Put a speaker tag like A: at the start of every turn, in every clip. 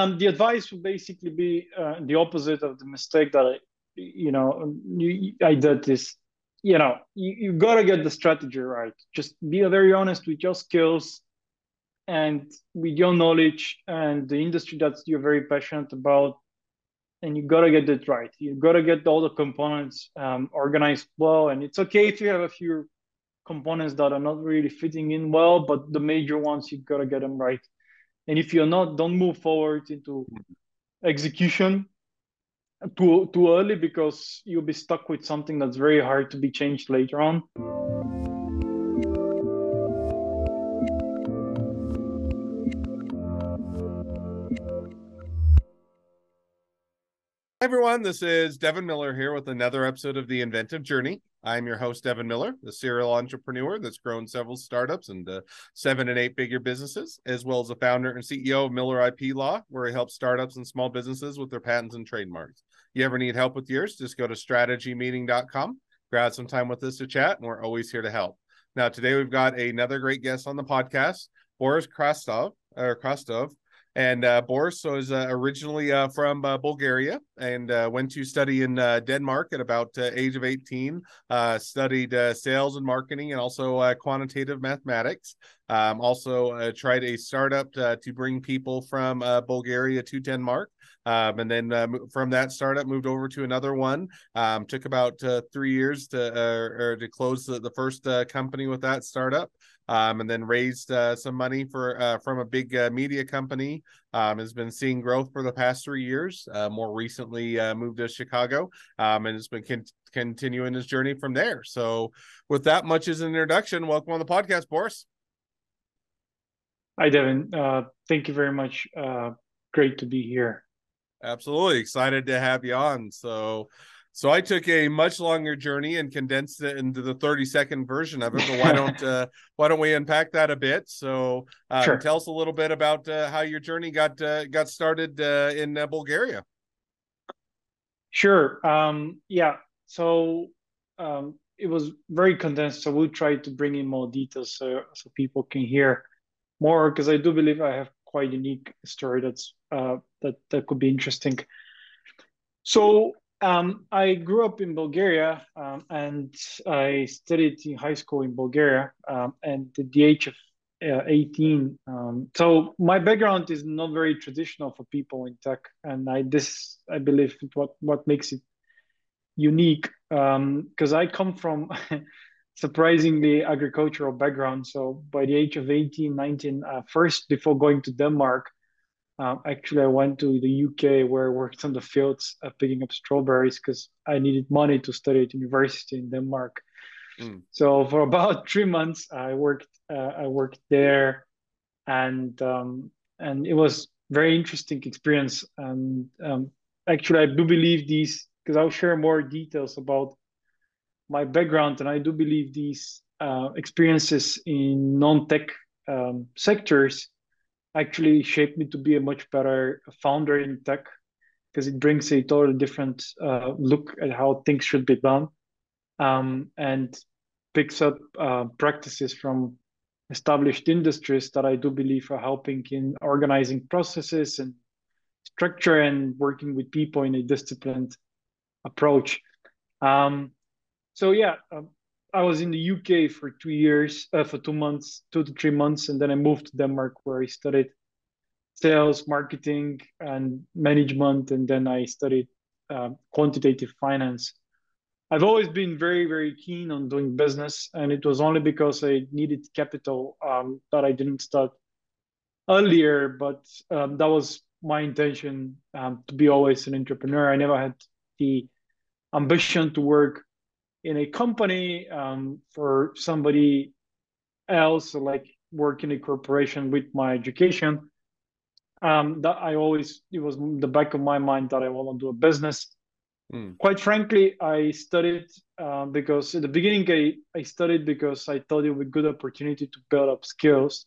A: Um, the advice would basically be uh, the opposite of the mistake that I, you know, you, I did this. You know, you, you gotta get the strategy right. Just be very honest with your skills and with your knowledge and the industry that you're very passionate about and you gotta get it right you gotta get all the components um, organized well and it's okay if you have a few components that are not really fitting in well but the major ones you gotta get them right and if you're not don't move forward into execution too too early because you'll be stuck with something that's very hard to be changed later on
B: Hi, everyone. This is Devin Miller here with another episode of The Inventive Journey. I'm your host, Devin Miller, the serial entrepreneur that's grown several startups uh, seven and eight figure businesses, as well as the founder and CEO of Miller IP Law, where he helps startups and small businesses with their patents and trademarks. You ever need help with yours? Just go to strategymeeting.com, grab some time with us to chat, and we're always here to help. Now, today we've got another great guest on the podcast, Boris Krastov, or Krastov. And uh, Boris was uh, originally uh, from uh, Bulgaria and uh, went to study in uh, Denmark at about age of 18. studied sales and marketing and also quantitative mathematics. Um, also tried a startup to, bring people from Bulgaria to Denmark. Um, and then from that startup, moved over to another one. Um, took about uh, three years to uh, or to close the, the first company with that startup. Um, and then raised uh, some money for uh, from a big media company. Um, has been seeing growth for the past three years. more recently, moved to Chicago, um, and has been con- continuing his journey from there. So, with that much as an introduction, welcome on the podcast, Boris.
A: Hi, Devin. thank you very much. great to be here.
B: Absolutely excited to have you on. So, so I took a much longer journey and condensed it into the 30 second version of it. But why don't uh, why don't we unpack that a bit? So, uh, sure. tell us a little bit about uh, how your journey got uh, got started uh, in uh, Bulgaria.
A: Sure. Um, yeah. So um, it was very condensed. So we'll try to bring in more details so so people can hear more because I do believe I have quite a unique story that's uh, that that could be interesting. So um, I grew up in Bulgaria um, and I studied in high school in Bulgaria. Um, and at the age of uh, 18, um, so my background is not very traditional for people in tech, and I this I believe what what makes it unique because um, I come from surprisingly agricultural background. So by the age of 18, 19, uh, first before going to Denmark, uh, actually I went to the UK where I worked on the fields uh, picking up strawberries because I needed money to study at university in Denmark. Mm. So for about three months, I worked uh, I worked there, and um, and it was very interesting experience. And um, actually, I do believe these because I'll share more details about my background, and I do believe these uh, experiences in non-tech um, sectors actually shaped me to be a much better founder in tech because it brings a totally different uh, look at how things should be done um, and picks up uh, practices from established industries that I do believe are helping in organizing processes and structure and working with people in a disciplined approach. Um, so yeah, um, I was in the UK for two years, uh, for two months, two to three months, and then I moved to Denmark where I studied sales, marketing, and management, and then I studied uh, quantitative finance. I've always been very, very keen on doing business, and it was only because I needed capital um, that I didn't start earlier. But um, that was my intention um, to be always an entrepreneur. I never had the ambition to work in a company um, for somebody else, like work in a corporation with my education. Um, that I always it was the back of my mind that I want to do a business. Mm. Quite frankly, I studied uh, because at the beginning I, I studied because I thought it would be a good opportunity to build up skills.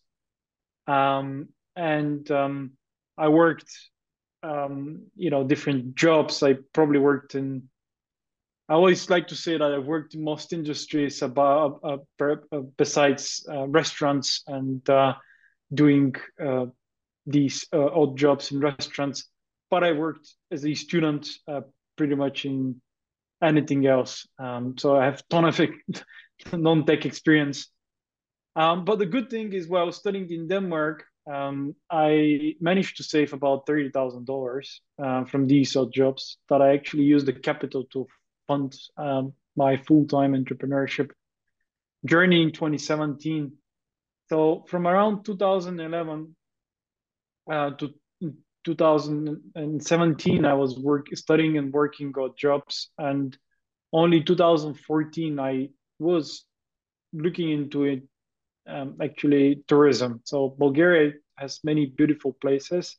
A: Um, and um, I worked, um, you know, different jobs. I probably worked in I always like to say that I've worked in most industries about uh, uh, besides uh, restaurants and uh, doing uh, these uh, odd jobs in restaurants, but I worked as a student uh, pretty much in anything else. Um, so I have ton of non-tech experience. Um, but the good thing is, while studying in Denmark, um, I managed to save about thirty thousand uh, dollars from these odd jobs that I actually used the capital to fund um, my full-time entrepreneurship journey in 2017. So from around 2011 uh, to 2017, I was work studying and working got jobs, and only 2014 I was looking into it um, actually tourism. So Bulgaria has many beautiful places,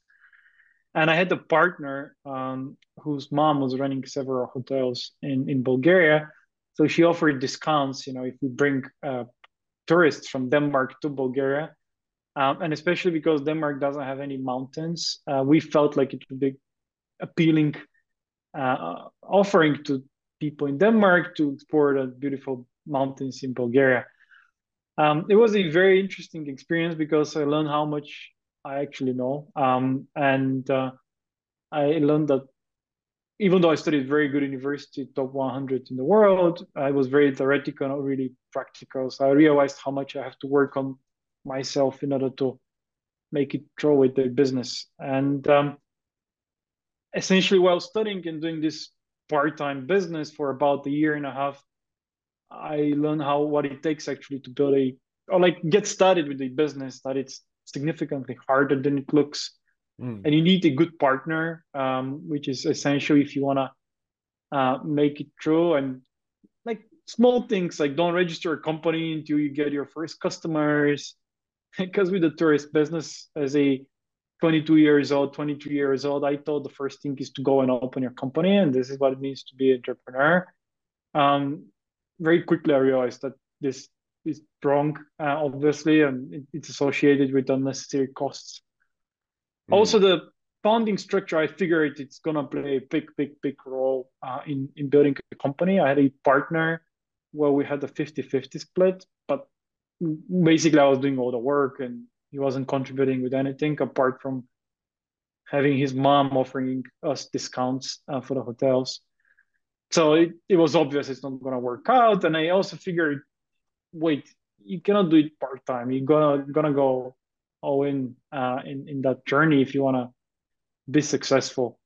A: and I had a partner um, whose mom was running several hotels in in Bulgaria. So she offered discounts, you know, if we bring uh, tourists from Denmark to Bulgaria, um, and especially because Denmark doesn't have any mountains, uh, we felt like it would be appealing uh, offering to people in Denmark to explore the beautiful mountains in Bulgaria. Um, it was a very interesting experience because I learned how much I actually know, um, and uh, I learned that even though I studied very good university, top 100 in the world, I was very theoretical, not really practical. So I realized how much I have to work on myself in order to make it through with the business. And um, essentially, while studying and doing this part-time business for about a year and a half, I learned how what it takes actually to build a or like get started with a business that it's significantly harder than it looks. Mm. And you need a good partner, um, which is essential if you want to uh, make it through. And like small things like don't register a company until you get your first customers because with the tourist business as a 22 years old 23 years old i thought the first thing is to go and open your company and this is what it means to be an entrepreneur um, very quickly i realized that this is wrong uh, obviously and it, it's associated with unnecessary costs mm. also the founding structure i figured it's going to play a big big big role uh, in in building a company i had a partner where we had a 50-50 split but basically I was doing all the work and he wasn't contributing with anything apart from having his mom offering us discounts uh, for the hotels. So it, it was obvious it's not going to work out. And I also figured, wait, you cannot do it part time. You're gonna gonna go all in uh, in in that journey if you want to be successful.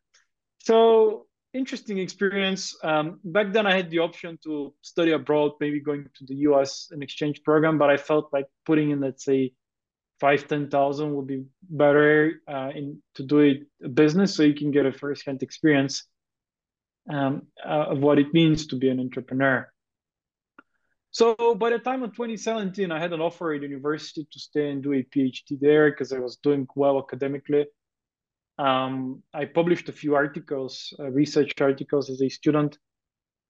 A: So interesting experience. Um, back then, I had the option to study abroad, maybe going to the US an exchange program, but I felt like putting in, let's say, five ten thousand would be better uh, in to do it a business, so you can get a first-hand experience um, uh, of what it means to be an entrepreneur. So by the time of 2017, I had an offer at university to stay and do a PhD there because I was doing well academically. Um, I published a few articles, uh, research articles as a student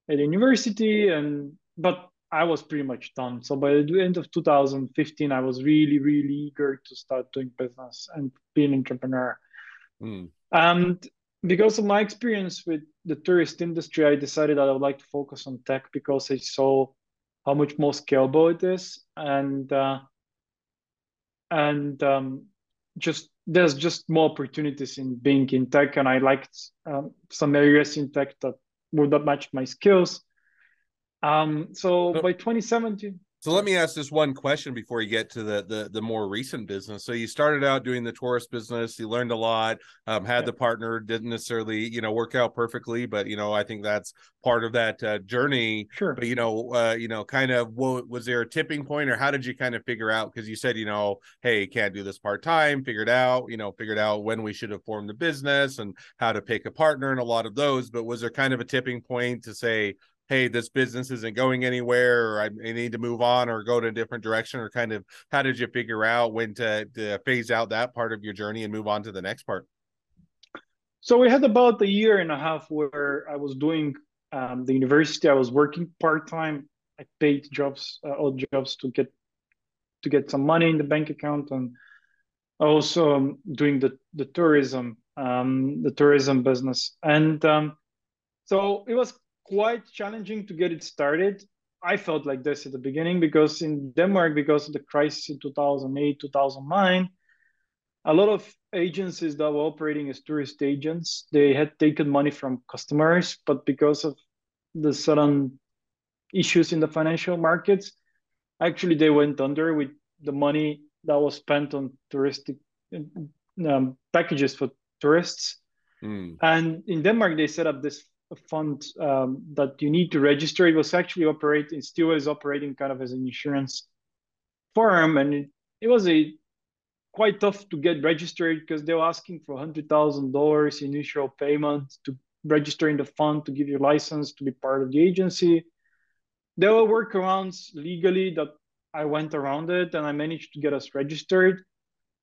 A: at university, and but I was pretty much done. So by the end of 2015, I was really, really eager to start doing business and be an entrepreneur. Mm. And because of my experience with the tourist industry, I decided that I would like to focus on tech because I saw how much more scalable it is, and uh, and um, just there's just more opportunities in being in tech, and I liked um, some areas in tech that would not match my skills. Um, so, so by 2017.
B: So let me ask this one question before you get to the, the the more recent business. So you started out doing the tourist business, you learned a lot, um, had yeah. the partner, didn't necessarily you know work out perfectly, but you know I think that's part of that uh, journey.
A: Sure.
B: But you know, uh, you know, kind of what was there a tipping point, or how did you kind of figure out? Because you said you know, hey, can't do this part time. Figured out, you know, figured out when we should have formed the business and how to pick a partner and a lot of those. But was there kind of a tipping point to say, hey, this business isn't going anywhere, or I, need to move on or go to a different direction, or kind of how did you figure out when to, to phase out that part of your journey and move on to the next part?
A: So we had about a year and a half where I was doing um, the university. I was working part time. I paid jobs, uh, odd jobs to get to get some money in the bank account, and also um, doing the the tourism um, the tourism business. And um, so it was quite challenging to get it started. I felt like this at the beginning because in Denmark, because of the crisis in 2008, 2009, a lot of agencies that were operating as tourist agents, they had taken money from customers, but because of the sudden issues in the financial markets, actually they went under with the money that was spent on touristic um, packages for tourists. Mm. And in Denmark, they set up this fund um, that you need to register. It was actually operating, still is operating kind of as an insurance firm, and it, it was a quite tough to get registered because they were asking for hundred thousand dollars initial payment to register in the fund to give you license to be part of the agency. There were workarounds legally that I went around it and I managed to get us registered.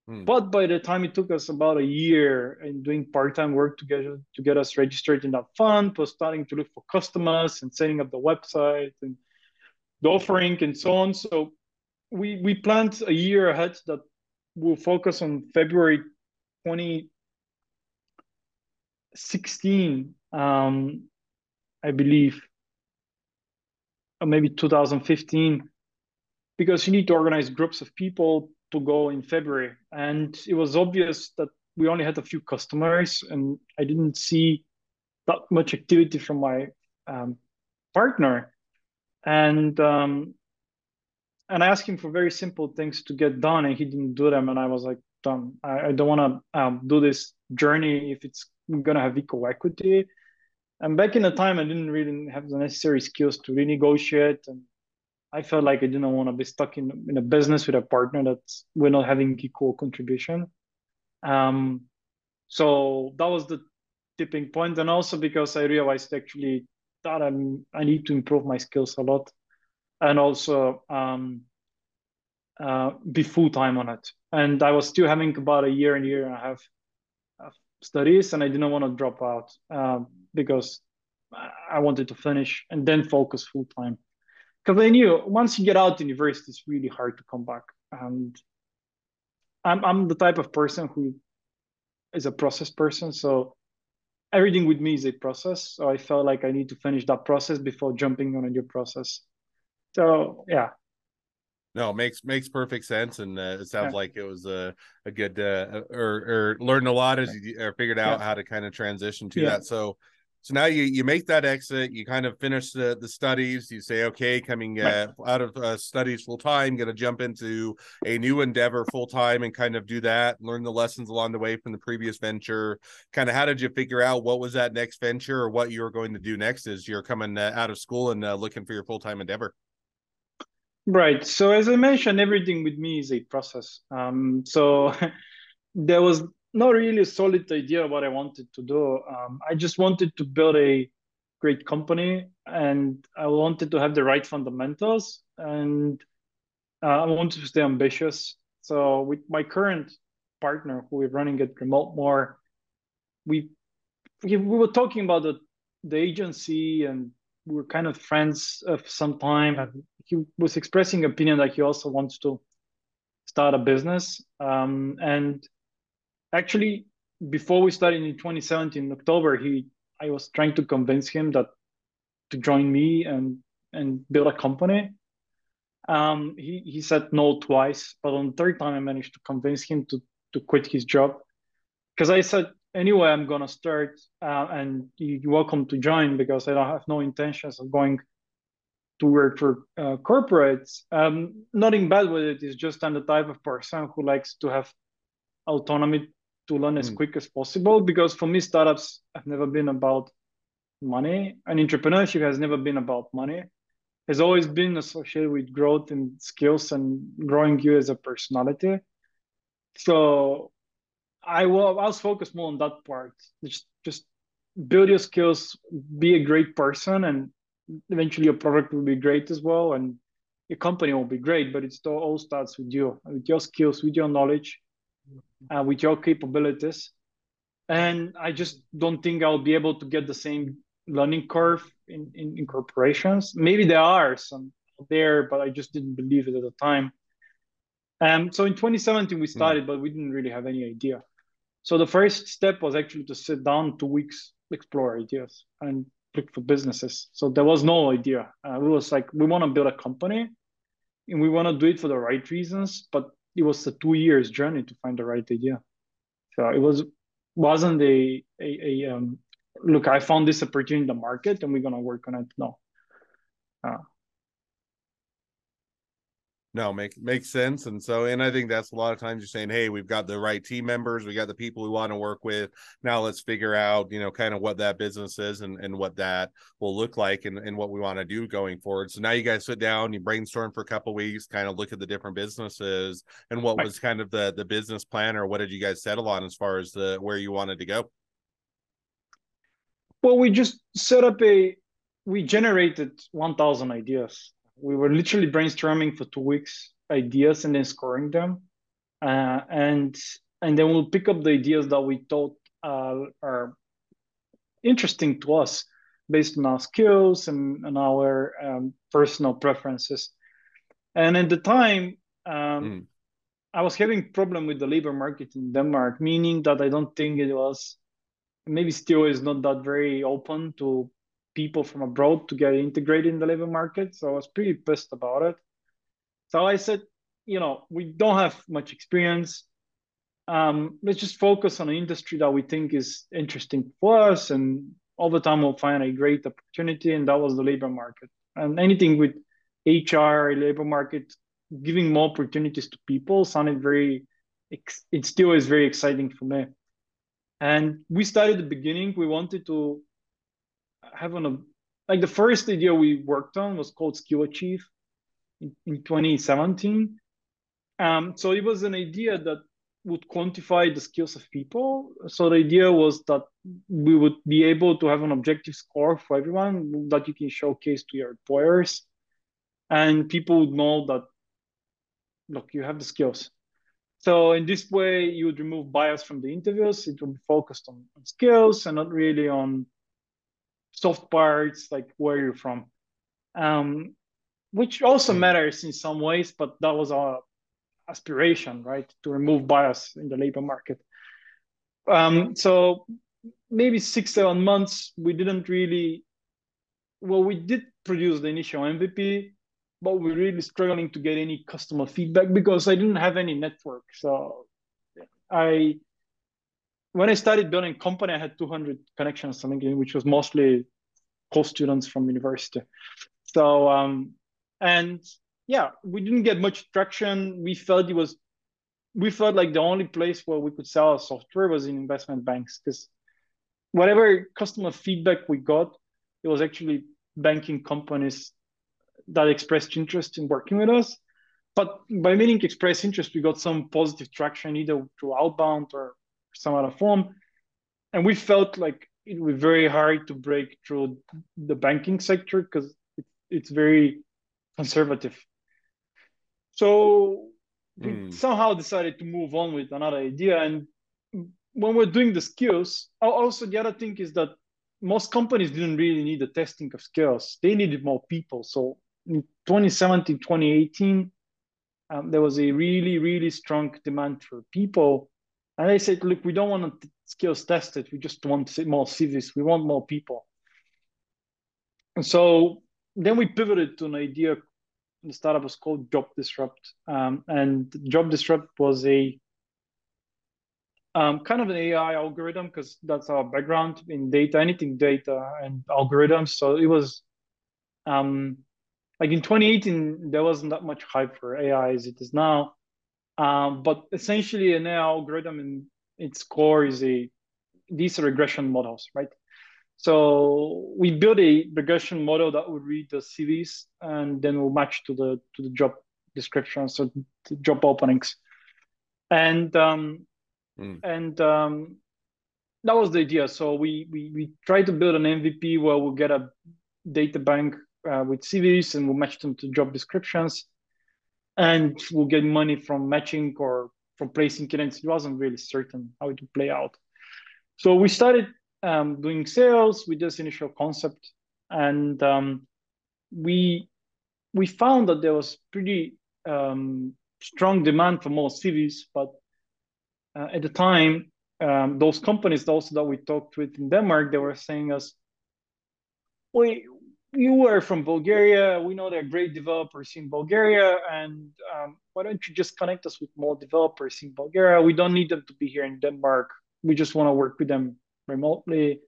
A: Hmm. But by the time it took us about a year in doing part-time work to get to get us registered in that fund, was starting to look for customers and setting up the website and the offering and so on. So we we planned a year ahead that we'll focus on February 2016, um, I believe, or maybe 2015, because you need to organize groups of people to go in February. And it was obvious that we only had a few customers and I didn't see that much activity from my um, partner. And um, and I asked him for very simple things to get done, and he didn't do them. And I was like, "Done. I, I don't want to um, do this journey if it's gonna have equal equity." And back in the time, I didn't really have the necessary skills to renegotiate, and I felt like I didn't want to be stuck in in a business with a partner that's we're not having equal contribution. Um, so that was the tipping point, and also because I realized actually that I'm I need to improve my skills a lot, and also um, uh, be full time on it. And I was still having about a year and year and a half of studies, and I didn't want to drop out um, because I wanted to finish and then focus full time because I knew once you get out of university, it's really hard to come back. And I'm I'm the type of person who is a process person, so everything with me is a process. So I felt like I need to finish that process before jumping on a new process. So yeah.
B: No, makes makes perfect sense, and uh, it sounds yeah. like it was a a good uh, or or learned a lot as you or figured out yeah. how to kind of transition to yeah. that. So so now you you make that exit, you kind of finish the the studies. You say, okay, coming uh, out of uh, studies full time, going to jump into a new endeavor full time and kind of do that, learn the lessons along the way from the previous venture. Kind of, how did you figure out what was that next venture or what you were going to do next as you're coming uh, out of school and uh, looking for your full time endeavor?
A: Right. So as I mentioned, everything with me is a process. Um, so there was not really a solid idea of what I wanted to do. Um, I just wanted to build a great company and I wanted to have the right fundamentals and uh, I wanted to stay ambitious. So with my current partner who we're running at Remote More, we we were talking about the, the agency and we were kind of friends of some time and he was expressing opinion that he also wants to start a business um, and actually before we started in 2017 october he i was trying to convince him that to join me and and build a company. Um, he, he said no twice but on the third time i managed to convince him to to quit his job. Because i said anyway i'm gonna start uh, and you're welcome to join because i don't have no intentions of going to work for uh, corporates. Um, nothing bad with it. It's just i'm the type of person who likes to have autonomy to learn as mm. quick as possible because for me startups have never been about money. And entrepreneurship has never been about money. Has always been associated with growth and skills and growing you as a personality. So i, will, I was focused more on that part. Just just build your skills be a great person and eventually your product will be great as well and your company will be great but it all starts with you with your skills with your knowledge uh, with your capabilities. And I just don't think I'll be able to get the same learning curve in, in, in corporations. Maybe there are some there, but I just didn't believe it at the time. Um, so in 2017 we hmm. started, mm. but we didn't really have any idea. So the first step was actually to sit down two weeks, explore ideas, and look for businesses. So there was no idea. Uh, it was like we want to build a company, and we want to do it for the right reasons, but it was a two years journey to find the right idea. So it was wasn't a a, a um, look. I found this opportunity in the market, and we're gonna work on it. No. Uh,
B: no, make makes sense. And so, and I think that's a lot of times you're saying, hey, we've got the right team members, we got the people we want to work with. Now let's figure out, you know, kind of what that business is and, and what that will look like and, and what we want to do going forward. So now you guys sit down, you brainstorm for a couple weeks, kind of look at the different businesses and what was kind of the the business plan or what did you guys settle on as far as the where you wanted to go?
A: Well, we just set up a we generated 1000 ideas we were literally brainstorming for two weeks ideas and then scoring them uh, and and then we'll pick up the ideas that we thought uh, are interesting to us based on our skills and, and our um, personal preferences and at the time um, mm. i was having problem with the labor market in denmark meaning that i don't think it was maybe still is not that very open to people from abroad to get integrated in the labor market. So I was pretty pissed about it. So I said, you know, we don't have much experience. Um, let's just focus on an industry that we think is interesting for us, and over time we'll find a great opportunity. And that was the labor market. And anything with HR, labor market, giving more opportunities to people sounded very. It still is very exciting for me. And we started the beginning. We wanted to have on a like the first idea we worked on was called Skill Achieve in, in 2017. Um, so it was an idea that would quantify the skills of people. So the idea was that we would be able to have an objective score for everyone that you can showcase to your employers, and people would know that look, you have the skills. So in this way, you would remove bias from the interviews. It would be focused on, on skills and not really on soft parts, like where you're from, um, which also mm. matters in some ways, but that was our aspiration, right, to remove bias in the labor market. Um, so maybe six, seven months, we didn't really, well, we did produce the initial MVP, but we're really struggling to get any customer feedback because I didn't have any network. So I when I started building company, I had 200 connections on LinkedIn, which was mostly co-students from university. So, um, and yeah, we didn't get much traction. We felt it was, we felt like the only place where we could sell our software was in investment banks because whatever customer feedback we got, it was actually banking companies that expressed interest in working with us. But by meaning express interest, we got some positive traction either through outbound or some other form. And we felt like it would be very hard to break through the banking sector because it, it's very conservative. So we mm. somehow decided to move on with another idea. And when we're doing the skills, also the other thing is that most companies didn't really need the testing of skills. They needed more people. So in 2017, 2018, um, there was a really, really strong demand for people and they said, look, we don't want to skills tested. We just want more CVs. We want more people. And so then we pivoted to an idea. The startup was called Job Disrupt. Um, and Job Disrupt was a um, kind of an AI algorithm because that's our background in data, anything data and algorithms. So it was um, like in 2018, there wasn't that much hype for AI as it is now. Um, but essentially, an AI algorithm in its core is a these regression models, right? So we build a regression model that would read the CVs and then will match to the to the job description, so the job openings, and um, mm. and um, that was the idea. So we we we try to build an MVP where we'll get a data bank uh, with CVs and we'll match them to job descriptions and we'll get money from matching or from placing candidates. It wasn't really certain how it would play out. So we started um, doing sales with this initial concept, and um, we we found that there was pretty um, strong demand for more CVs, but uh, at the time, um, those companies also that we talked with in Denmark, they were saying us, we you are from Bulgaria. We know they're great developers in Bulgaria, and um, why don't you just connect us with more developers in Bulgaria? We don't need them to be here in Denmark. We just want to work with them remotely.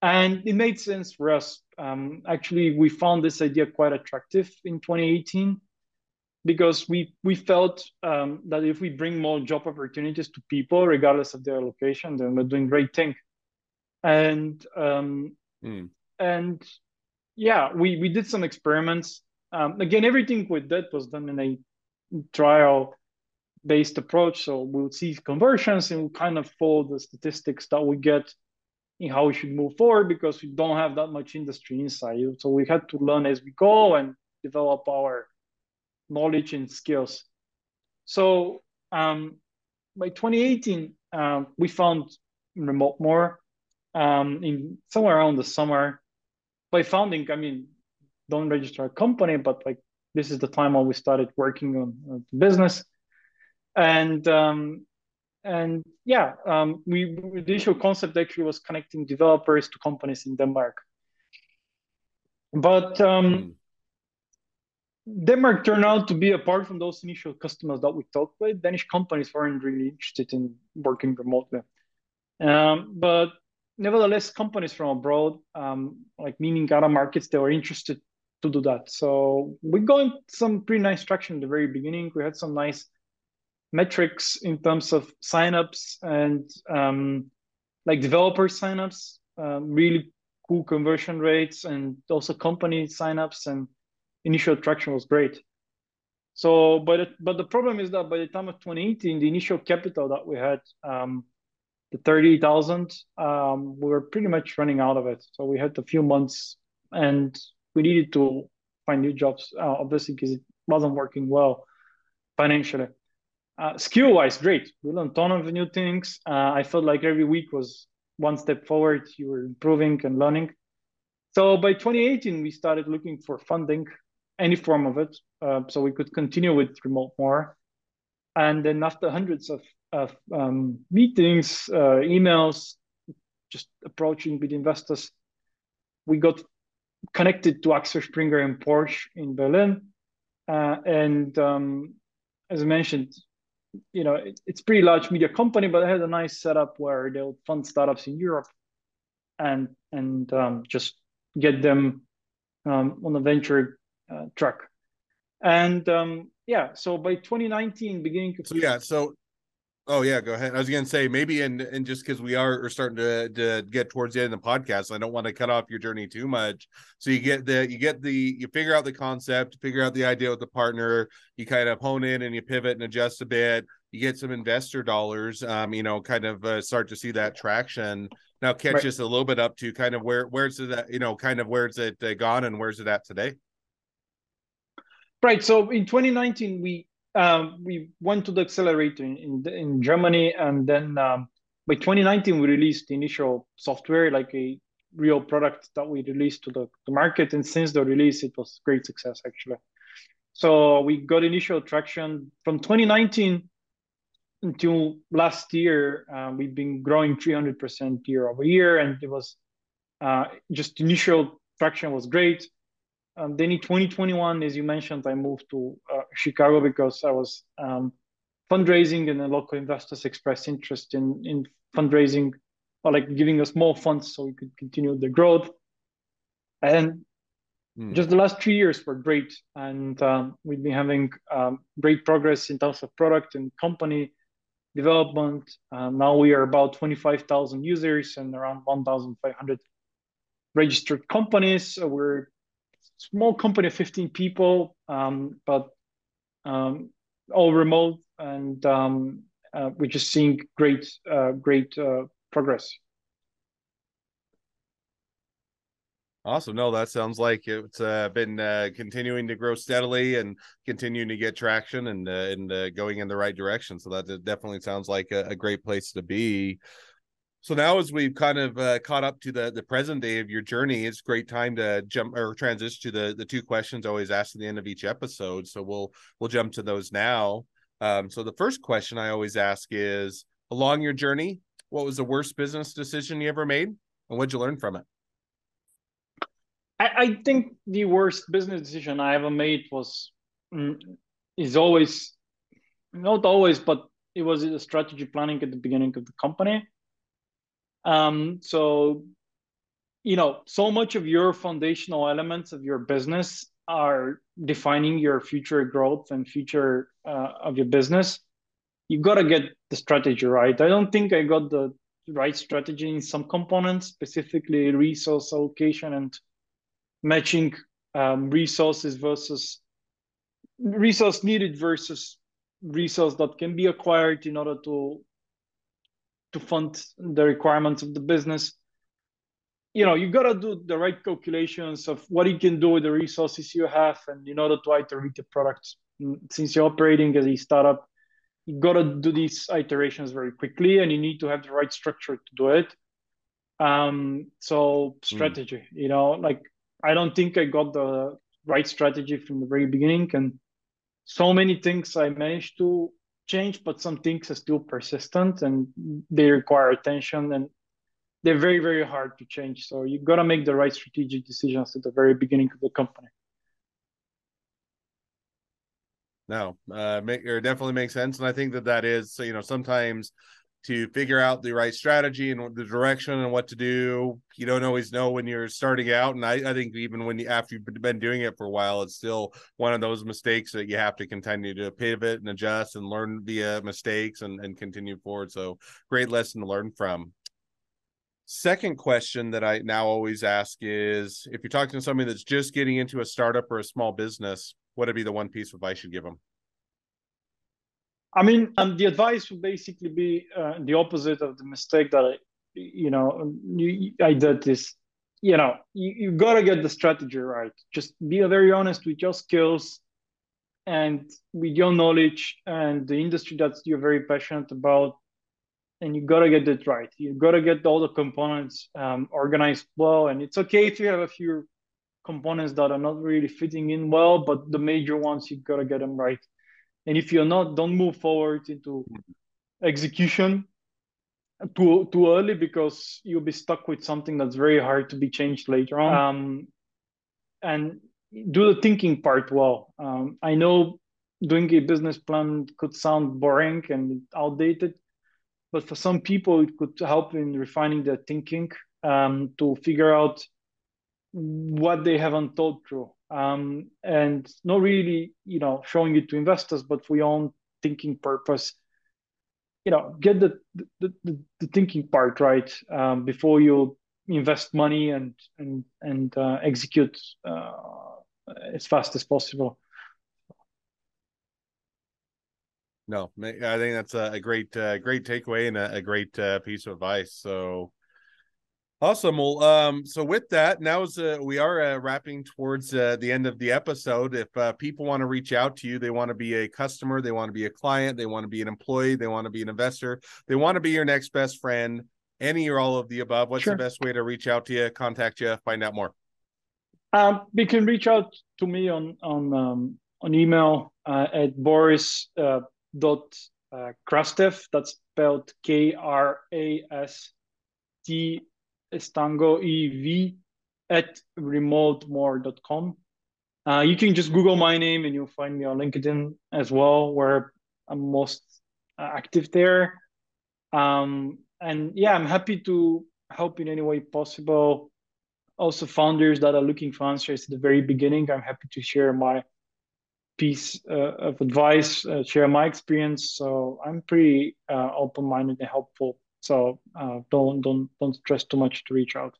A: And it made sense for us. Um, actually, we found this idea quite attractive in 2018 because we we felt um, that if we bring more job opportunities to people, regardless of their location, then we're doing great thing. And um, mm. and yeah, we we did some experiments. Um, again, everything with that was done in a trial based approach. So we'll see conversions and we'll kind of follow the statistics that we get in how we should move forward because we don't have that much industry insight. So we had to learn as we go and develop our knowledge and skills. So um, by 2018, uh, we found remote more um, in somewhere around the summer. By founding, I mean, don't register a company, but like this is the time when we started working on, on the business. And um, and yeah, um, we the initial concept actually was connecting developers to companies in Denmark. But um, mm. Denmark turned out to be apart from those initial customers that we talked with. Danish companies weren't really interested in working remotely. Um, but nevertheless, companies from abroad, um, like meaning other markets, they were interested to do that. So we got some pretty nice traction in the very beginning. We had some nice metrics in terms of signups and um, like developer signups, um, really cool conversion rates, and also company signups and initial traction was great. So, but it, but the problem is that by the time of 2018, the initial capital that we had, um, the 30,000, um, we were pretty much running out of it. So we had a few months, and we needed to find new jobs, uh, obviously, because it wasn't working well financially. Uh, skill wise, great. We learned a ton of new things. Uh, I felt like every week was one step forward. You were improving and learning. So by 2018, we started looking for funding, any form of it, uh, so we could continue with remote more. And then after hundreds of, of um, meetings, uh, emails, just approaching with investors, we got connected to Axel Springer and Porsche in Berlin. Uh, and um, as I mentioned, you know, it, it's pretty large media company, but it has a nice setup where they'll fund startups in Europe and and um, just get them um, on a venture uh, track. And um, yeah, so by 2019, beginning.
B: So yeah, so Oh yeah, go ahead. I was gonna say maybe and and just because we are, are starting to to get towards the end of the podcast, I don't want to cut off your journey too much. So you get the you get the you figure out the concept, figure out the idea with the partner, you kind of hone in and you pivot and adjust a bit. You get some investor dollars, um, you know, kind of uh, start to see that traction. Now catch right. us a little bit up to kind of where where's it at, you know, kind of where's it uh, gone and where's it at today?
A: Right. So in 2019, we um, we went to the accelerator in, in, in Germany, and then um, by 2019 we released the initial software, like a real product that we released to the, the market. And since the release, it was great success actually. So we got initial traction from 2019 until last year. Uh, we've been growing 300% year over year, and it was uh, just initial traction was great. Um, then in 2021, as you mentioned, I moved to uh, Chicago because I was um, fundraising and the local investors expressed interest in, in fundraising or like giving us more funds so we could continue the growth. And mm. just the last three years were great. And um, we've been having um, great progress in terms of product and company development. Uh, now we are about 25,000 users and around 1,500 registered companies. So we're small company, of 15 people, um, but um, all remote, and um, uh, we're just seeing great, uh, great uh, progress.
B: Awesome. No, that sounds like it's uh, been uh, continuing to grow steadily and continuing to get traction and uh, and going in the right direction. So that definitely sounds like a, a great place to be. So now, as we've kind of uh, caught up to the the present day of your journey, it's a great time to jump or transition to the the two questions always ask at the end of each episode. So we'll we'll jump to those now. Um, so the first question I always ask is: along your journey, what was the worst business decision you ever made, and what'd you learn from it?
A: I, I think the worst business decision I ever made was mm, is always not always, but it was a strategy planning at the beginning of the company. Um, so, you know, so much of your foundational elements of your business are defining your future growth and future uh, of your business. You've got to get the strategy right. I don't think I got the right strategy in some components, specifically resource allocation and matching um, resources versus resource needed versus resource that can be acquired in order to to fund the requirements of the business you know you got to do the right calculations of what you can do with the resources you have and in order to iterate the product mm, since you're operating as a startup you got to do these iterations very quickly and you need to have the right structure to do it um so hmm. strategy mm. you know like i don't think i got the right strategy from the very beginning and so many things I managed to change, but some things are still persistent and they require attention and they're very, very hard to change. So you've got to make the right strategic decisions at the very beginning of the company.
B: No, uh, make, or definitely makes sense, and I think that that is So you know sometimes to figure out the right strategy and the direction and what to do. You don't always know when you're starting out, and I, I think even when you after you've been doing it for a while, it's still one of those mistakes that you have to continue to pivot and adjust and learn via mistakes and and continue forward. So great lesson to learn from. Second question that I now always ask is if you're talking to somebody that's just getting into a startup or a small business, what would be the one piece of advice you'd give them?
A: I mean, um, the advice would basically be uh, the opposite of the mistake that I, you know, you, I did. This, you know, you, you gotta get the strategy right. Just be very honest with your skills and with your knowledge and the industry that you're very passionate about, and you gotta get it right. You gotta get all the components um, organized well, and it's okay if you have a few components that are not really fitting in well, but the major ones you gotta get them right and if you're not don't move forward into execution too too early because you'll be stuck with something that's very hard to be changed later on. Um, and do the thinking part well. Um, i know doing a business plan could sound boring and outdated but for some people it could help in refining their thinking um, to figure out what they haven't thought through um, and not really, you know, showing it to investors, but for your own thinking purpose. You know, get the the, the, the thinking part right um, before you invest money and and and uh, execute uh, as fast as possible.
B: No, I think that's a great, uh, great takeaway and a, a great uh, piece of advice. So, Awesome. Well, um, so with that, now is uh, we are uh, wrapping towards uh, the end of the episode. If uh, people want to reach out to you, they want to be a customer, they want to be a client, they want to be an employee, they want to be an investor, they want to be your next best friend, any or all of the above. What's sure. the best way to reach out to you, contact you, find out more?
A: Um, they can reach out to me on on um, on email uh, at boris uh, dot uh, krastev. That's spelled K R A S T Estango EV at remotemore.com. Uh, you can just Google my name and you'll find me on LinkedIn as well, where I'm most active there. Um, and yeah, I'm happy to help in any way possible. Also, founders that are looking for answers at the very beginning, I'm happy to share my piece uh, of advice, uh, share my experience. So I'm pretty uh, open-minded and helpful so uh, don't don't don't stress too much to reach out.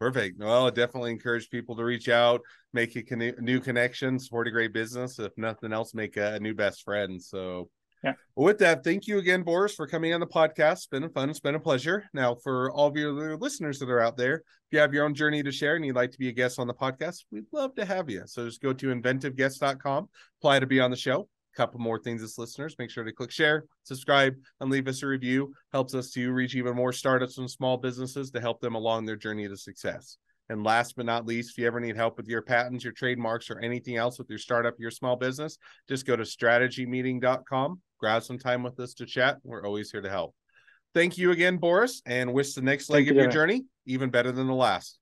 B: Perfect. Well, I definitely encourage people to reach out, make a con- new connection, support a great business. If nothing else, make a, a new best friend. So,
A: yeah.
B: Well, with that, thank you again, Boris, for coming on the podcast. It's been fun. It's been a pleasure. Now, for all of your listeners that are out there, if you have your own journey to share and you'd like to be a guest on the podcast, we'd love to have you. So just go to inventiveguest.com, apply to be on the show couple more things as listeners. Make sure to click share, subscribe, and leave us a review. Helps us to reach even more startups and small businesses to help them along their journey to success. And last but not least, if you ever need help with your patents, your trademarks, or anything else with your startup, your small business, just go to strategymeeting.com, grab some time with us to chat. We're always here to help. Thank you again, Boris, and wish the next leg Thank of you, your journey even better than the last.